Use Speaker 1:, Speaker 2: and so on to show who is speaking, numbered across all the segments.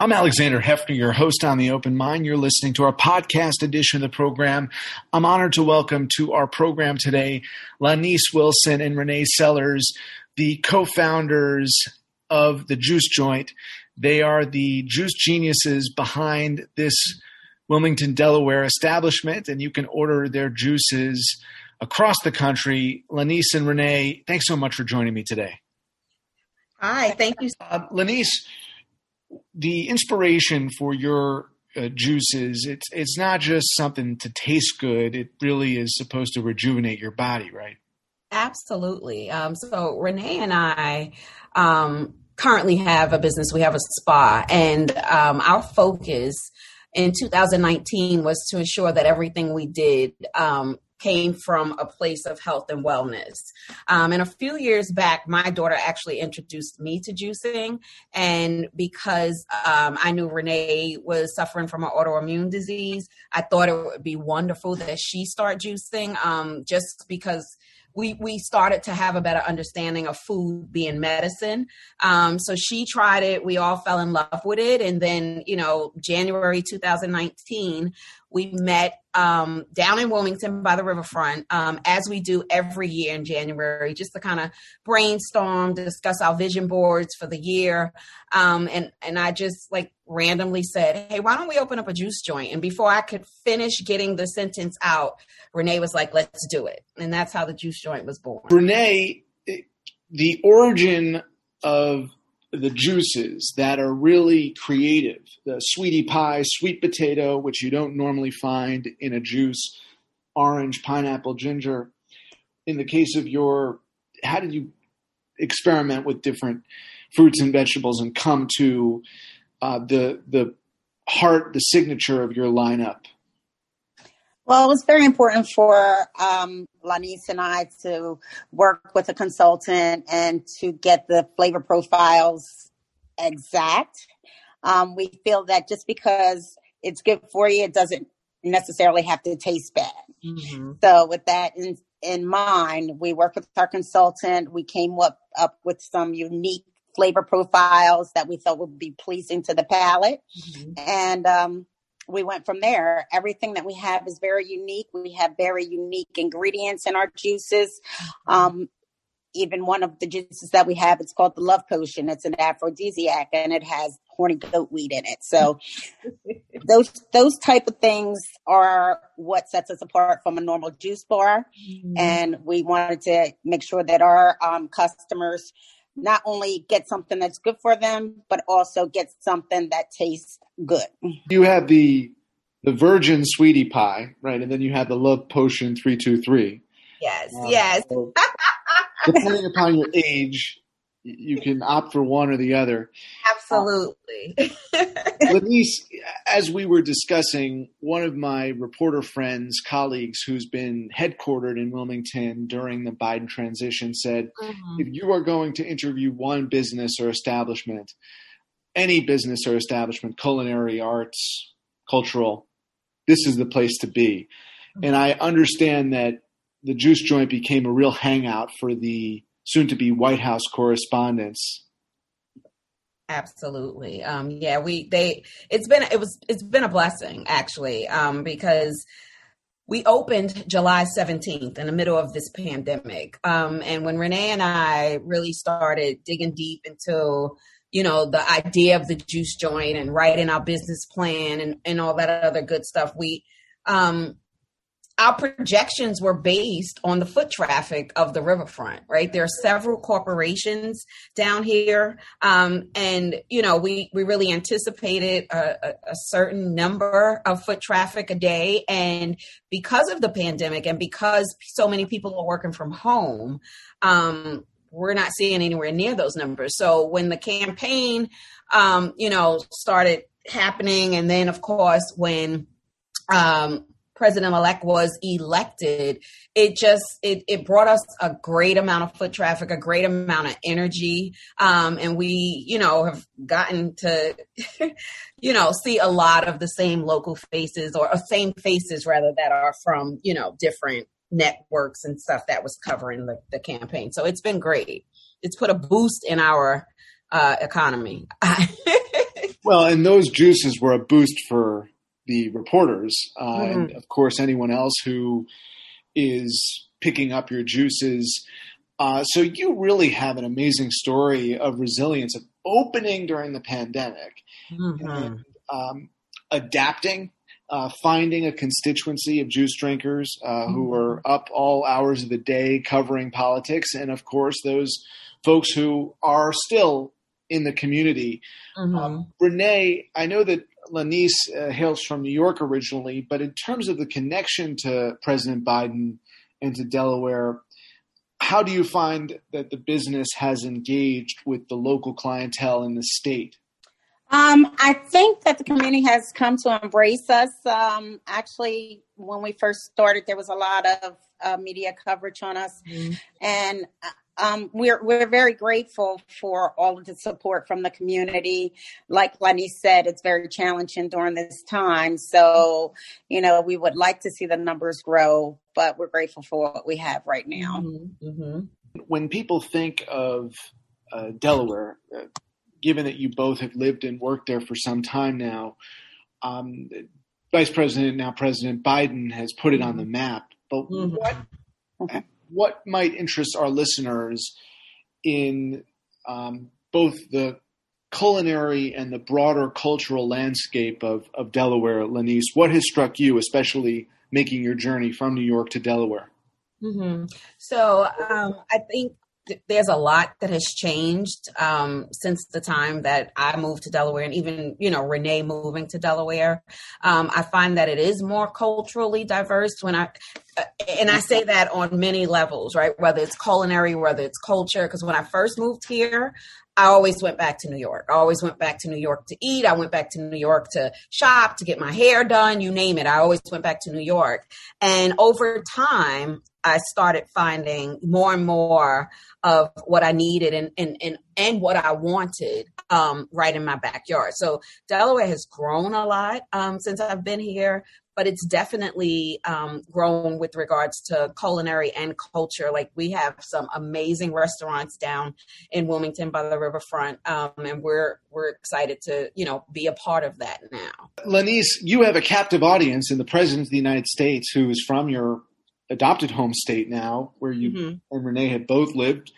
Speaker 1: I'm Alexander Heffner, your host on The Open Mind. You're listening to our podcast edition of the program. I'm honored to welcome to our program today Lanice Wilson and Renee Sellers, the co founders of the Juice Joint. They are the juice geniuses behind this Wilmington, Delaware establishment, and you can order their juices across the country. Lanice and Renee, thanks so much for joining me today.
Speaker 2: Hi, thank you.
Speaker 1: Uh, Lanice, the inspiration for your uh, juices it's it's not just something to taste good it really is supposed to rejuvenate your body right?
Speaker 2: Absolutely. Um, so renee and i um, currently have a business we have a spa and um, our focus in 2019 was to ensure that everything we did um, came from a place of health and wellness. Um, and a few years back, my daughter actually introduced me to juicing. And because um, I knew Renee was suffering from an autoimmune disease, I thought it would be wonderful that she start juicing um, just because we we started to have a better understanding of food being medicine. Um, so she tried it. We all fell in love with it, and then you know January 2019, we met um, down in Wilmington by the riverfront, um, as we do every year in January, just to kind of brainstorm, discuss our vision boards for the year. Um, and and I just like randomly said, "Hey, why don't we open up a juice joint?" And before I could finish getting the sentence out, Renee was like, "Let's do it," and that's how the juice joint was born.
Speaker 1: Renee, the origin of the juices that are really creative. The sweetie pie, sweet potato, which you don't normally find in a juice, orange, pineapple, ginger. In the case of your, how did you experiment with different fruits and vegetables and come to uh, the the heart, the signature of your lineup?
Speaker 3: Well, it was very important for um, Lanice and I to work with a consultant and to get the flavor profiles exact. Um, we feel that just because it's good for you, it doesn't necessarily have to taste bad. Mm-hmm. So, with that in, in mind, we worked with our consultant. We came up, up with some unique flavor profiles that we thought would be pleasing to the palate. Mm-hmm. And um, we went from there. Everything that we have is very unique. We have very unique ingredients in our juices. Mm-hmm. Um, even one of the juices that we have, it's called the Love Potion. It's an aphrodisiac and it has horny goat weed in it. So those those type of things are what sets us apart from a normal juice bar. Mm-hmm. And we wanted to make sure that our um, customers not only get something that's good for them, but also get something that tastes good.
Speaker 1: You have the the virgin sweetie pie, right? And then you have the love potion three two three.
Speaker 2: Yes, um, yes. So
Speaker 1: depending upon your age, you can opt for one or the other.
Speaker 2: Absolutely.
Speaker 1: Lanice, as we were discussing, one of my reporter friends, colleagues who's been headquartered in Wilmington during the Biden transition said, mm-hmm. if you are going to interview one business or establishment, any business or establishment, culinary, arts, cultural, this is the place to be. Mm-hmm. And I understand that the juice joint became a real hangout for the soon to be White House correspondents.
Speaker 2: Absolutely. Um, yeah, we they it's been it was it's been a blessing actually um, because we opened July 17th in the middle of this pandemic. Um, and when Renee and I really started digging deep into, you know, the idea of the juice joint and writing our business plan and, and all that other good stuff, we um, our projections were based on the foot traffic of the riverfront, right? There are several corporations down here, um, and you know we we really anticipated a, a, a, certain number of foot traffic a day, and because of the pandemic and because so many people are working from home, um, we're not seeing anywhere near those numbers. So when the campaign, um, you know, started happening, and then of course when um, president elect was elected, it just it it brought us a great amount of foot traffic, a great amount of energy, um, and we you know have gotten to you know see a lot of the same local faces or, or same faces rather that are from you know different networks and stuff that was covering the, the campaign. So it's been great. It's put a boost in our uh, economy.
Speaker 1: well, and those juices were a boost for the reporters, uh, mm-hmm. and of course anyone else who is picking up your juices. Uh, so you really have an amazing story of resilience of opening during the pandemic mm-hmm. and um, adapting, uh, finding a constituency of juice drinkers uh, mm-hmm. who are up all hours of the day covering politics, and of course those folks who are still in the community. Mm-hmm. Um, Renee, I know that Lanice uh, hails from New York originally, but in terms of the connection to President Biden and to Delaware, how do you find that the business has engaged with the local clientele in the state?
Speaker 3: Um, I think that the community has come to embrace us. Um, actually, when we first started, there was a lot of uh, media coverage on us, mm-hmm. and uh, um, we're we're very grateful for all of the support from the community. Like Lenny said, it's very challenging during this time. So, you know, we would like to see the numbers grow, but we're grateful for what we have right now. Mm-hmm.
Speaker 1: mm-hmm. When people think of uh, Delaware, uh, given that you both have lived and worked there for some time now, um, Vice President now President Biden has put it on the map. But mm-hmm. what? What might interest our listeners in um, both the culinary and the broader cultural landscape of, of Delaware, Lanice? What has struck you, especially making your journey from New York to Delaware?
Speaker 2: Mm-hmm. So um, I think there's a lot that has changed um, since the time that I moved to Delaware, and even you know Renee moving to Delaware. Um, I find that it is more culturally diverse when I, uh, and I say that on many levels, right? Whether it's culinary, whether it's culture. Because when I first moved here, I always went back to New York. I always went back to New York to eat. I went back to New York to shop, to get my hair done, you name it. I always went back to New York. And over time, I started finding more and more of what I needed and and and, and what I wanted um, right in my backyard. So Delaware has grown a lot um, since I've been here, but it's definitely um, grown with regards to culinary and culture. Like we have some amazing restaurants down in Wilmington by the riverfront, um, and we're we're excited to you know be a part of that now.
Speaker 1: Lanice, you have a captive audience in the President of the United States who is from your adopted home state now, where you mm-hmm. and Renee have both lived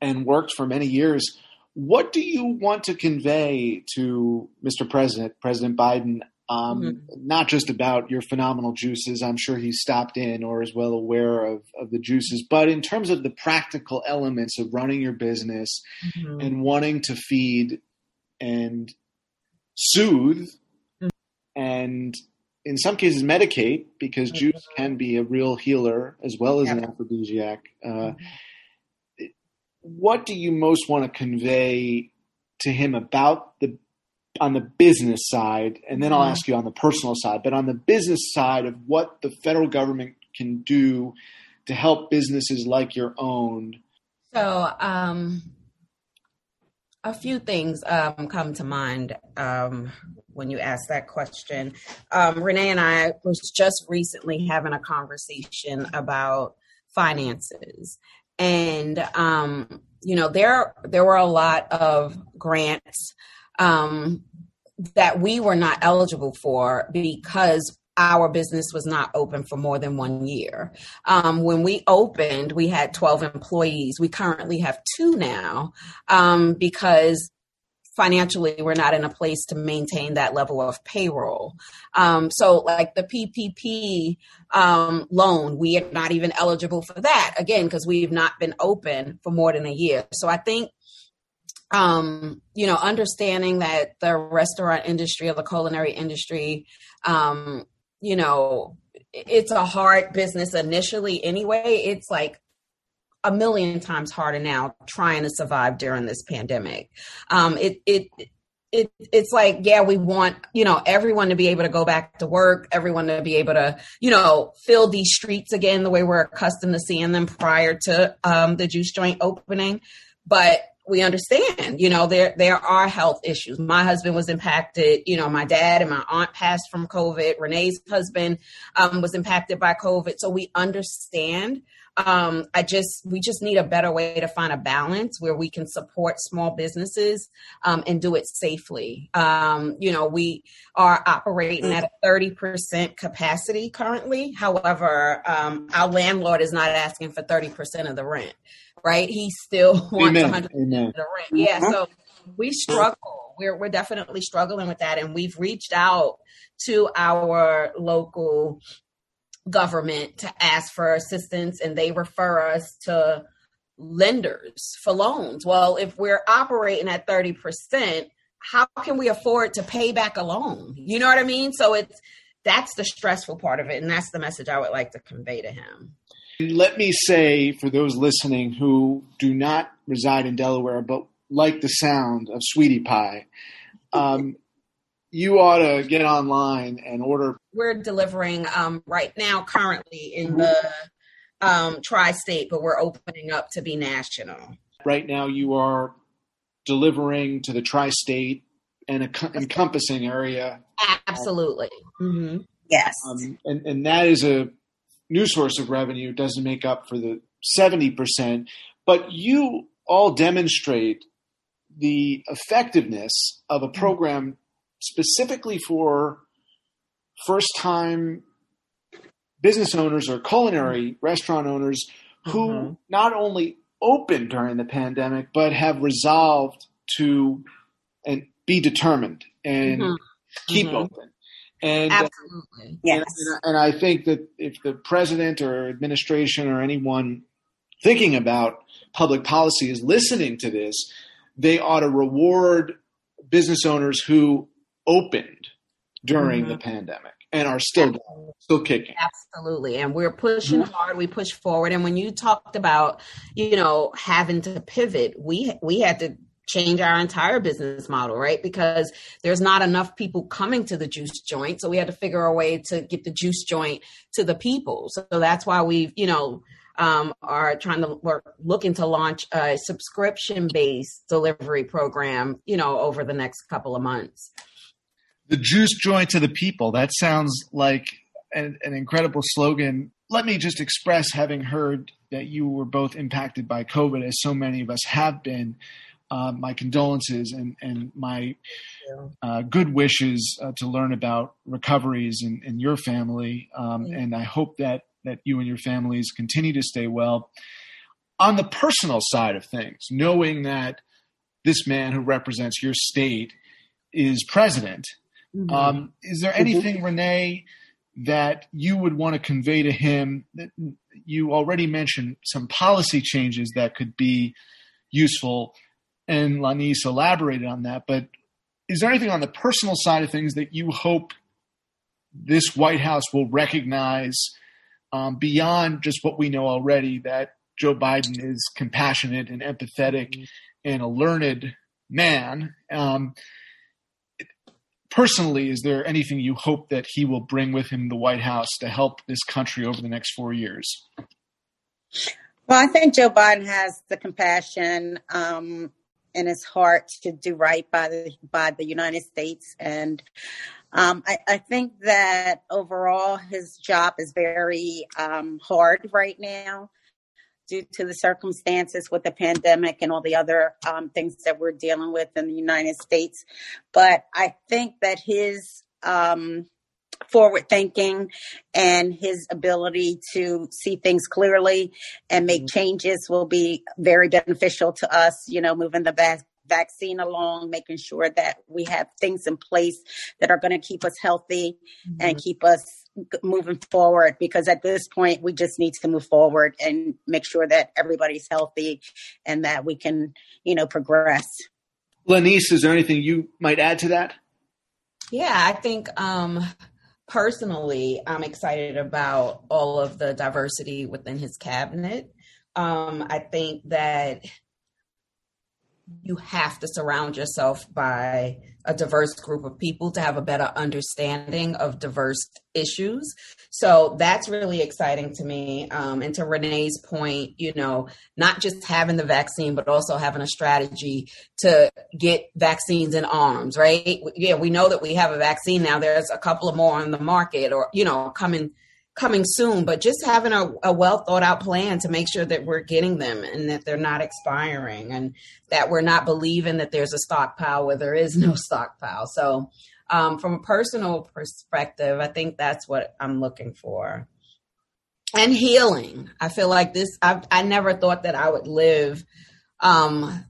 Speaker 1: and worked for many years. What do you want to convey to Mr. President, President Biden, um, mm-hmm. not just about your phenomenal juices? I'm sure he stopped in or is well aware of, of the juices, but in terms of the practical elements of running your business mm-hmm. and wanting to feed and soothe mm-hmm. and in some cases medicate because mm-hmm. juice can be a real healer as well as an aphrodisiac. Uh, mm-hmm. what do you most want to convey to him about the on the business side, and then I'll mm-hmm. ask you on the personal side, but on the business side of what the federal government can do to help businesses like your own?
Speaker 2: So, um, a few things um, come to mind um, when you ask that question. Um, Renee and I was just recently having a conversation about finances, and um, you know there there were a lot of grants um, that we were not eligible for because our business was not open for more than one year. Um, when we opened, we had 12 employees. We currently have two now um, because financially we're not in a place to maintain that level of payroll. Um, so, like the PPP um, loan, we are not even eligible for that again because we've not been open for more than a year. So, I think. Um, you know, understanding that the restaurant industry or the culinary industry, um, you know, it's a hard business initially anyway. It's like a million times harder now trying to survive during this pandemic. Um, it it it it's like yeah we want you know everyone to be able to go back to work everyone to be able to you know fill these streets again the way we're accustomed to seeing them prior to um, the juice joint opening but we understand, you know, there there are health issues. My husband was impacted, you know, my dad and my aunt passed from COVID. Renee's husband um, was impacted by COVID. So we understand. Um, I just we just need a better way to find a balance where we can support small businesses um, and do it safely. Um, you know, we are operating at a thirty percent capacity currently. However, um, our landlord is not asking for thirty percent of the rent right? He still wants
Speaker 1: Amen.
Speaker 2: 100
Speaker 1: Amen.
Speaker 2: of the rent. Mm-hmm. Yeah, so we struggle. We're we're definitely struggling with that, and we've reached out to our local government to ask for assistance, and they refer us to lenders for loans. Well, if we're operating at thirty percent, how can we afford to pay back a loan? You know what I mean? So it's that's the stressful part of it, and that's the message I would like to convey to him.
Speaker 1: Let me say for those listening who do not reside in Delaware but like the sound of sweetie pie, um, you ought to get online and order.
Speaker 2: We're delivering um, right now, currently in the um, tri-state, but we're opening up to be national.
Speaker 1: Right now, you are delivering to the tri-state and a encompassing area.
Speaker 2: Absolutely. Mm-hmm.
Speaker 3: Yes.
Speaker 1: Um, and, and that is a new source of revenue. Doesn't make up for the 70%. But you all demonstrate the effectiveness of a program specifically for first time business owners or culinary restaurant owners who mm-hmm. not only opened during the pandemic but have resolved to and be determined and mm-hmm. keep mm-hmm. open and
Speaker 2: absolutely
Speaker 1: uh, yes and, and, i think that if the president or administration or anyone thinking about public policy is listening to this they ought to reward business owners who opened during mm-hmm. the pandemic and are still going, still kicking.
Speaker 2: Absolutely. And we're pushing mm-hmm. hard, we push forward. And when you talked about, you know, having to pivot, we we had to change our entire business model, right? Because there's not enough people coming to the juice joint. So we had to figure a way to get the juice joint to the people. So that's why we've, you know, um, are trying to we're looking to launch a subscription based delivery program, you know, over the next couple of months.
Speaker 1: The juice joint to the people. That sounds like an, an incredible slogan. Let me just express having heard that you were both impacted by COVID, as so many of us have been. Uh, my condolences and, and my uh, good wishes uh, to learn about recoveries in, in your family. Um, and I hope that that you and your families continue to stay well. On the personal side of things, knowing that this man who represents your state is president, mm-hmm. um, is there anything, mm-hmm. Renee, that you would want to convey to him? That you already mentioned some policy changes that could be useful, and Lanice elaborated on that. But is there anything on the personal side of things that you hope this White House will recognize um, beyond just what we know already that Joe Biden is compassionate and empathetic mm-hmm. and a learned man. Um, personally, is there anything you hope that he will bring with him the White House to help this country over the next four years?
Speaker 3: Well, I think Joe Biden has the compassion um, in his heart to do right by the by the United States and um, I, I, think that overall his job is very um, hard right now due to the circumstances with the pandemic and all the other um, things that we're dealing with in the United States. But I think that his um, forward thinking and his ability to see things clearly and make mm-hmm. changes will be very beneficial to us, you know, moving the back vaccine along, making sure that we have things in place that are going to keep us healthy mm-hmm. and keep us moving forward because at this point we just need to move forward and make sure that everybody's healthy and that we can you know progress
Speaker 1: lanice is there anything you might add to that
Speaker 2: yeah i think um personally i'm excited about all of the diversity within his cabinet. Um i think that you have to surround yourself by a diverse group of people to have a better understanding of diverse issues. So that's really exciting to me. Um, and to Renee's point, you know, not just having the vaccine, but also having a strategy to get vaccines in arms, right? Yeah, we know that we have a vaccine now. There's a couple of more on the market or, you know, coming coming soon, but just having a, a, well thought out plan to make sure that we're getting them and that they're not expiring and that we're not believing that there's a stockpile where there is no stockpile. So, um, from a personal perspective, I think that's what I'm looking for. And healing. I feel like this, I, I never thought that I would live um,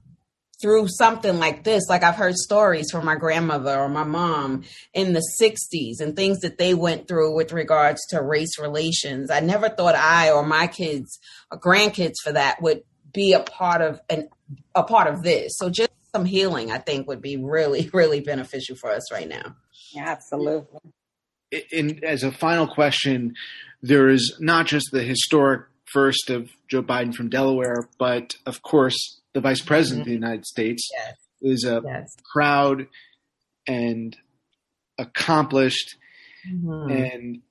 Speaker 2: through something like this. Like I've heard stories from my grandmother or my mom in the 60s and things that they went through with regards to race relations. I never thought I or my kids or grandkids for that would be a part of an a part of this. So just some healing I think would be really really beneficial for us right now.
Speaker 3: Yeah, absolutely.
Speaker 1: And as a final question, there is not just the historic first of Joe Biden from Delaware, but of course the Vice President mm-hmm. of the United States,
Speaker 2: yes.
Speaker 1: is a yes. proud and accomplished mm-hmm. and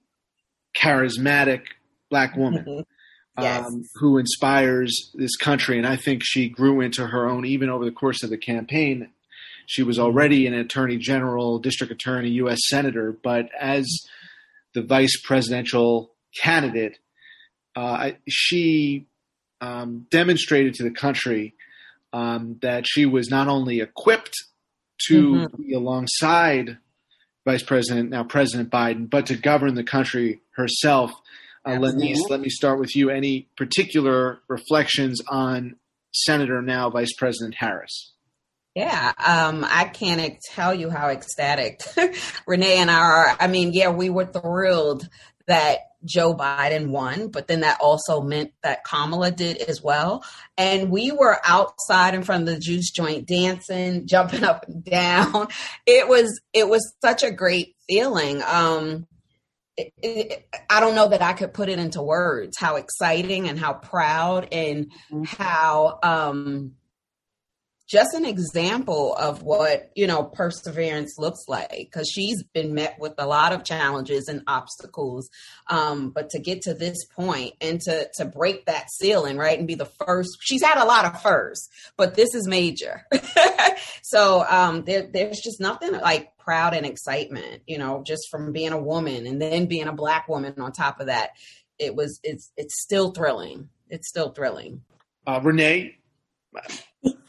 Speaker 1: charismatic black woman
Speaker 2: mm-hmm. yes. um,
Speaker 1: who inspires this country. And I think she grew into her own even over the course of the campaign. She was mm-hmm. already an attorney general, district attorney, U.S. senator, but as the vice presidential candidate, uh, she um, demonstrated to the country um, that she was not only equipped to mm-hmm. be alongside Vice President, now President Biden, but to govern the country herself. Uh, Lanice, let me start with you. Any particular reflections on Senator, now Vice President Harris?
Speaker 2: Yeah, um, I can't tell you how ecstatic Renee and I are. I mean, yeah, we were thrilled that Joe Biden won, but then that also meant that Kamala did as well. And we were outside in front of the juice joint dancing, jumping up and down. It was it was such a great feeling. Um it, it, I don't know that I could put it into words how exciting and how proud and mm-hmm. how um just an example of what you know perseverance looks like because she's been met with a lot of challenges and obstacles um, but to get to this point and to to break that ceiling right and be the first she's had a lot of firsts but this is major. So um, there, there's just nothing like proud and excitement you know just from being a woman and then being a black woman on top of that. It was it's it's still thrilling. It's still thrilling.
Speaker 1: Uh, renee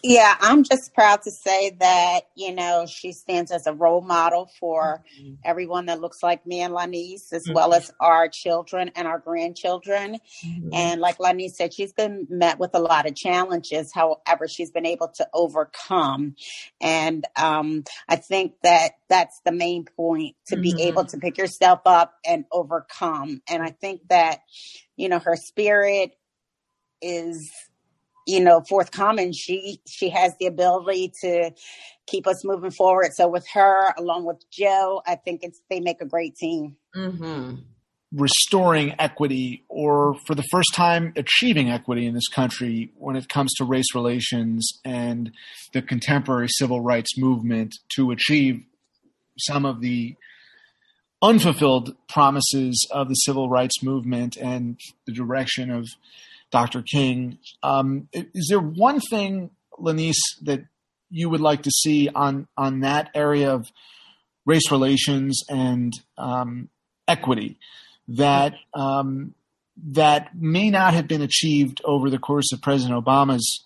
Speaker 3: yeah, I'm just proud to say that, you know, she stands as a role model for mm-hmm. everyone that looks like me and Lanice, as mm-hmm. well as our children and our grandchildren. Mm-hmm. And like Lanice said, she's been met with a lot of challenges. However, she's been able to overcome. And um, I think that that's the main point to be able mm-hmm. to pick yourself up and overcome. And I think that, you know, her spirit is you know forthcoming she she has the ability to keep us moving forward so with her along with joe i think it's they make a great team
Speaker 2: mm-hmm.
Speaker 4: restoring equity or for the first time achieving equity in this country when it comes to race relations and the contemporary civil rights movement to achieve some of the unfulfilled promises of the civil rights movement and the direction of Dr. King. Um, is there one thing, Lanice, that you would like to see on on that area of race relations and um, equity that um, that may not have been achieved over the course of President Obama's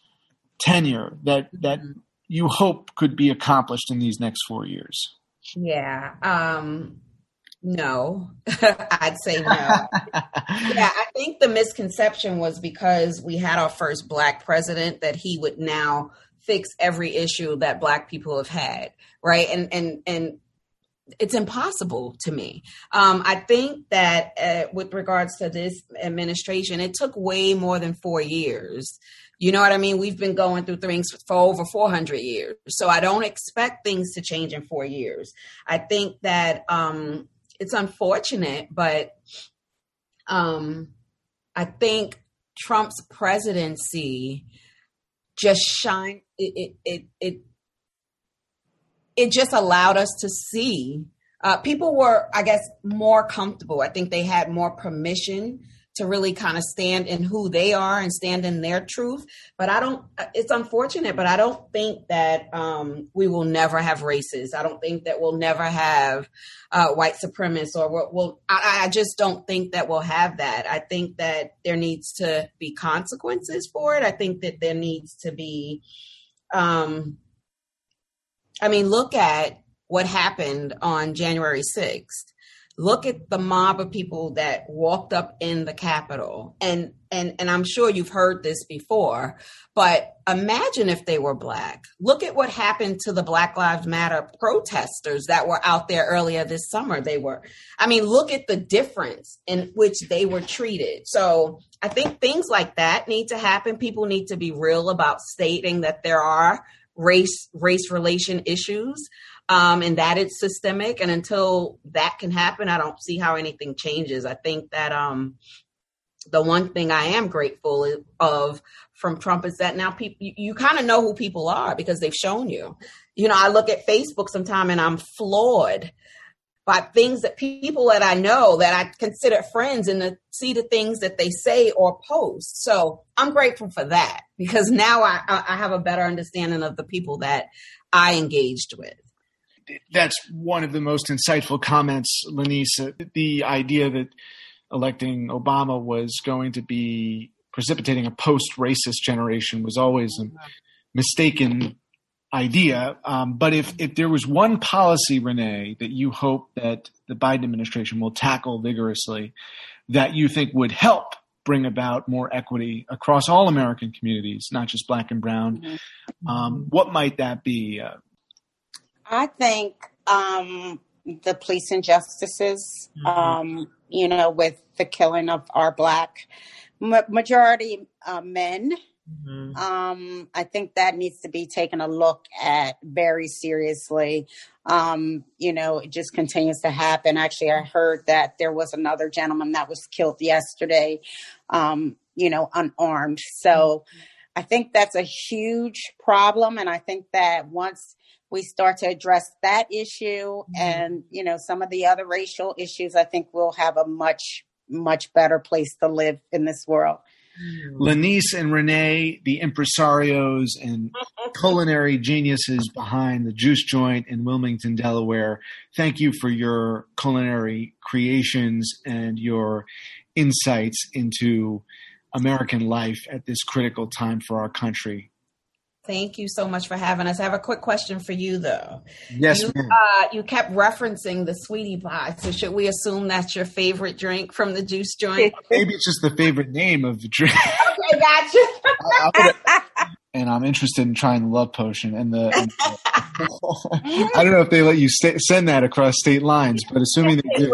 Speaker 4: tenure that that you hope could be accomplished in these next four years?
Speaker 2: Yeah. Um, no, I'd say no. yeah, I think the misconception was because we had our first black president that he would now fix every issue that black people have had, right? And and and it's impossible to me. Um, I think that uh, with regards to this administration, it took way more than four years. You know what I mean? We've been going through things for over 400 years. So I don't expect things to change in four years. I think that um, it's unfortunate, but um, I think Trump's presidency just shine it it it, it it just allowed us to see. Uh, people were, I guess, more comfortable. I think they had more permission to really kind of stand in who they are and stand in their truth. But I don't, it's unfortunate, but I don't think that um, we will never have races. I don't think that we'll never have uh, white supremacists or we'll, we'll I, I, just don't think that we'll have that. I think that there needs to be consequences for it. I think that there needs to be, um, I mean, look at what happened on January 6th look at the mob of people that walked up in the capitol. And and and i'm sure you've heard this before but imagine if they were black. Look at what happened to the black lives matter protesters that were out there earlier this summer. They were i mean look at the difference in which they were treated. So i think things like that need to happen. People need to be real about stating that there are race race relation issues um, and that it's systemic. And until that can happen, I don't see how anything changes. I think that um, the one thing I am grateful of from Trump is that now people you, you kind of know who people are because they've shown you. You know, I look at Facebook sometime and I'm floored by things that people that I know that I consider friends and see the things that they say or post. So I'm grateful for that because now I, I have a better understanding of the people that I engaged with
Speaker 1: that's one of the most insightful comments, Lanice. The idea that electing Obama was going to be precipitating a post-racist generation was always a mistaken idea. Um, but if if there was one policy, Renee, that you hope that the Biden administration will tackle vigorously, that you think would help bring about more equity across all American communities, not just black and brown, mm-hmm. um, what might that be? Uh,
Speaker 3: I think um, the police injustices, mm-hmm. um, you know, with the killing of our black ma- majority uh, men. Mm-hmm. Um, I think that needs to be taken a look at very seriously. Um, you know, it just continues to happen. Actually, I heard that there was another gentleman that was killed yesterday, um, you know, unarmed. So mm-hmm. I think that's a huge problem. And I think that once we start to address that issue mm-hmm. and you know some of the other racial issues i think we'll have a much much better place to live in this world
Speaker 1: mm-hmm. And Renee, the impresarios and culinary geniuses behind the Juice Joint in Wilmington, Delaware. Thank you for your culinary creations and your insights into American life at this critical time for our country.
Speaker 2: Thank you so much for having us. I have a quick question for you, though.
Speaker 1: Yes,
Speaker 2: you, uh, you kept referencing the sweetie pie. So, should we assume that's your favorite drink from the juice joint?
Speaker 1: Don't it's just the favorite name of the drink.
Speaker 2: okay, gotcha.
Speaker 1: and I'm interested in trying the love potion. And the, and the I don't know if they let you st- send that across state lines, but assuming they do,